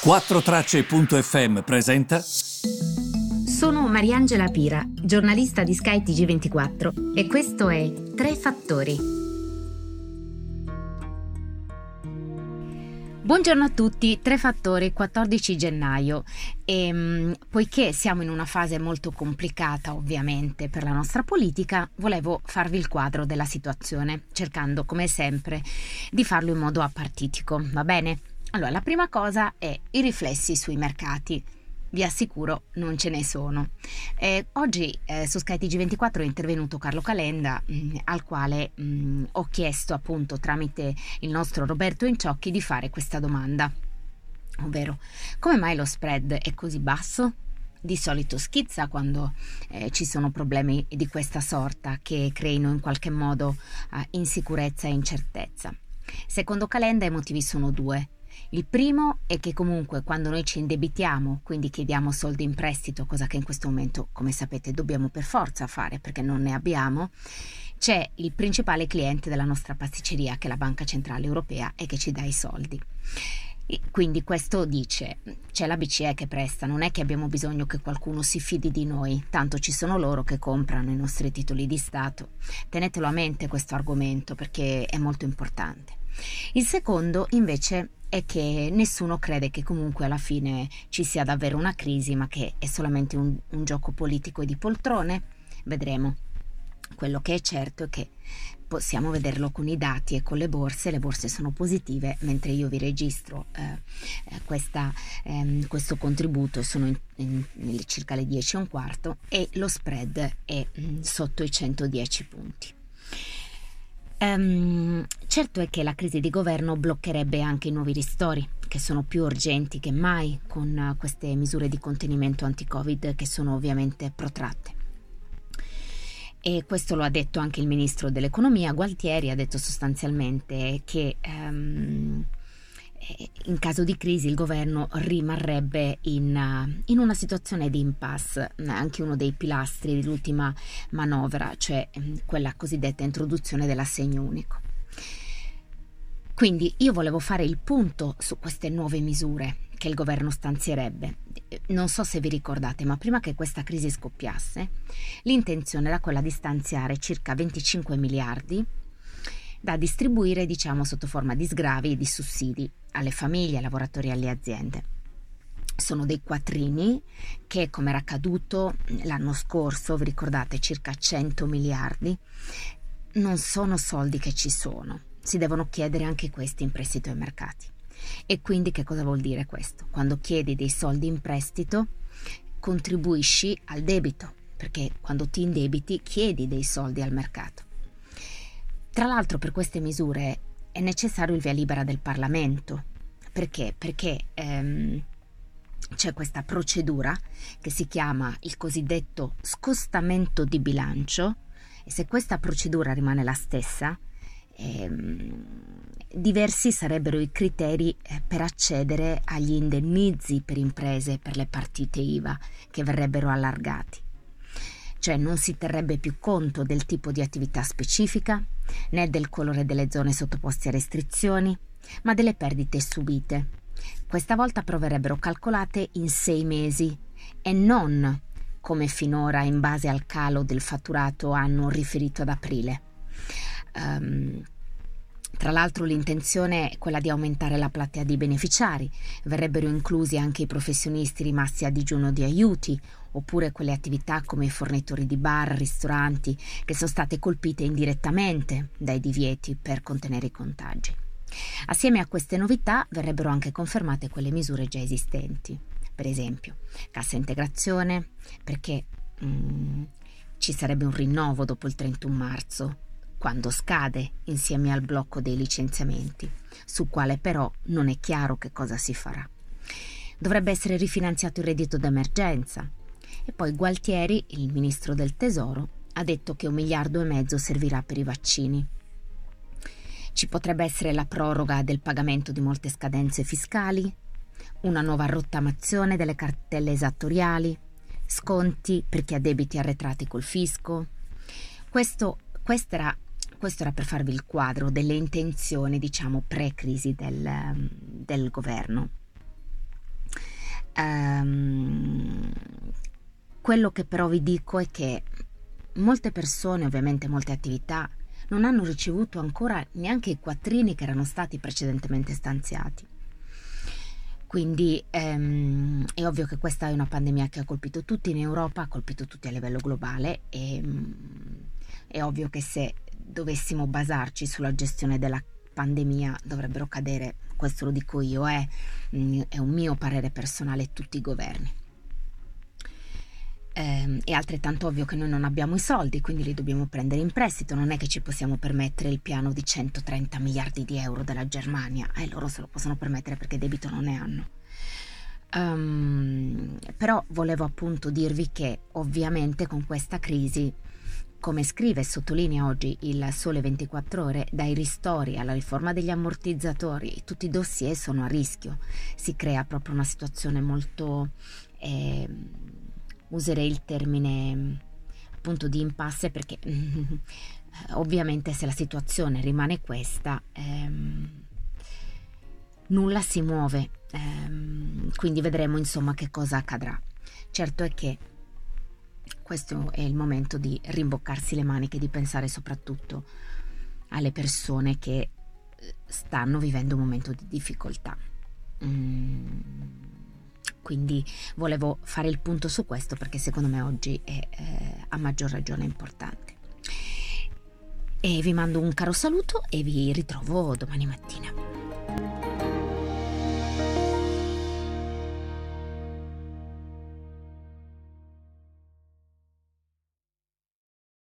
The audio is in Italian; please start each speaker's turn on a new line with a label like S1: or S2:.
S1: 4Tracce.fm presenta.
S2: Sono Mariangela Pira, giornalista di Sky TG24 e questo è Tre Fattori. Buongiorno a tutti, Tre Fattori, 14 gennaio. E, um, poiché siamo in una fase molto complicata, ovviamente, per la nostra politica, volevo farvi il quadro della situazione, cercando, come sempre, di farlo in modo apartitico, va bene? Allora, la prima cosa è i riflessi sui mercati. Vi assicuro, non ce ne sono. Eh, oggi eh, su skytg 24 è intervenuto Carlo Calenda, mh, mm, al quale mh, mm, ho chiesto appunto tramite il nostro Roberto Inciocchi di fare questa domanda. Ovvero, come mai lo spread è così basso? Di solito schizza quando eh, ci sono problemi di questa sorta che creino in qualche modo eh, insicurezza e incertezza. Secondo Calenda i motivi sono due. Il primo è che comunque quando noi ci indebitiamo, quindi chiediamo soldi in prestito, cosa che in questo momento, come sapete, dobbiamo per forza fare perché non ne abbiamo, c'è il principale cliente della nostra pasticceria, che è la Banca Centrale Europea, e che ci dà i soldi. Quindi questo dice, c'è la BCE che presta, non è che abbiamo bisogno che qualcuno si fidi di noi, tanto ci sono loro che comprano i nostri titoli di Stato. Tenetelo a mente questo argomento perché è molto importante. Il secondo invece è che nessuno crede che comunque alla fine ci sia davvero una crisi, ma che è solamente un, un gioco politico e di poltrone. Vedremo. Quello che è certo è che possiamo vederlo con i dati e con le borse, le borse sono positive, mentre io vi registro eh, eh questa, ehm, questo contributo, sono in, in, circa le 10 e un quarto, e lo spread è mh, mm, sotto i 110 punti. Um, certo è che la crisi di governo bloccherebbe anche i nuovi ristori, che sono più urgenti che mai con uh, queste misure di contenimento anti-Covid che sono ovviamente protratte. E questo lo ha detto anche il ministro dell'economia, Gualtieri, ha detto sostanzialmente che um, in caso di crisi il governo rimarrebbe in, uh, in, una situazione di impasse, anche uno dei pilastri dell'ultima manovra, cioè mm, quella cosiddetta introduzione dell'assegno unico. Quindi io volevo fare il punto su queste nuove misure che il governo stanzierebbe. Non so se vi ricordate, ma prima che questa crisi scoppiasse, l'intenzione era quella di stanziare circa 25 miliardi da distribuire, diciamo, sotto forma di sgravi e di sussidi alle famiglie, ai lavoratori e alle aziende. Sono dei quattrini che, come era accaduto l'anno scorso, vi ricordate, circa 100 miliardi, non sono soldi che ci sono. Si devono chiedere anche questi in prestito ai mercati. E quindi che cosa vuol dire questo? Quando chiedi dei soldi in prestito, contribuisci al debito, perché quando ti indebiti chiedi dei soldi al mercato. Tra l'altro per queste misure è necessario il via libera del Parlamento. Perché? Perché ehm, c'è questa procedura che si chiama il cosiddetto scostamento di bilancio e se questa procedura rimane la stessa, ehm, diversi sarebbero i criteri eh, per accedere agli indennizi per imprese per le partite IVA che verrebbero allargati cioè non si terrebbe più conto del tipo di attività specifica, né del colore delle zone sottoposte a restrizioni, ma delle perdite subite. Questa volta proverebbero calcolate in sei mesi e non come finora in base al calo del fatturato anno riferito ad aprile. Um, tra l'altro l'intenzione è quella di aumentare la platea di beneficiari, verrebbero inclusi anche i professionisti rimasti a digiuno di aiuti, oppure quelle attività come i fornitori di bar, ristoranti, che sono state colpite indirettamente dai divieti per contenere i contagi. Assieme a queste novità verrebbero anche confermate quelle misure già esistenti, per esempio cassa integrazione, perché mm, ci sarebbe un rinnovo dopo il 31 marzo quando scade insieme al blocco dei licenziamenti, su quale però non è chiaro che cosa si farà. Dovrebbe essere rifinanziato il reddito d'emergenza. E poi Gualtieri, il ministro del Tesoro, ha detto che un miliardo e mezzo servirà per i vaccini. Ci potrebbe essere la proroga del pagamento di molte scadenze fiscali, una nuova rottamazione delle cartelle esattoriali, sconti per chi ha debiti arretrati col fisco. Questo, questa era questo era per farvi il quadro delle intenzioni, diciamo, pre-crisi del, del governo. Um, quello che però vi dico è che molte persone, ovviamente molte attività, non hanno ricevuto ancora neanche i quattrini che erano stati precedentemente stanziati. Quindi ehm, è ovvio che questa è una pandemia che ha colpito tutti in Europa, ha colpito tutti a livello globale e mm, è ovvio che se dovessimo basarci sulla gestione della pandemia dovrebbero cadere, questo lo dico io, è, mm, è un mio parere personale, tutti i governi. Eh, è altrettanto ovvio che noi non abbiamo i soldi, quindi li dobbiamo prendere in prestito, non è che ci possiamo permettere il piano di 130 miliardi di euro della Germania, e eh, loro se lo possono permettere perché debito non ne hanno. Um, però volevo appunto dirvi che ovviamente con questa crisi come scrive e sottolinea oggi il Sole 24 Ore, dai ristori alla riforma degli ammortizzatori, tutti i dossier sono a rischio. Si crea proprio una situazione molto, eh, userei il termine appunto di impasse perché ovviamente se la situazione rimane questa, ehm, nulla si muove. Ehm, quindi vedremo insomma che cosa accadrà. Certo è che questo è il momento di rimboccarsi le maniche di pensare soprattutto alle persone che eh, stanno vivendo un momento di difficoltà. Mm, quindi volevo fare il punto su questo perché secondo me oggi è eh, a maggior ragione importante. E vi mando un caro saluto e vi ritrovo domani mattina.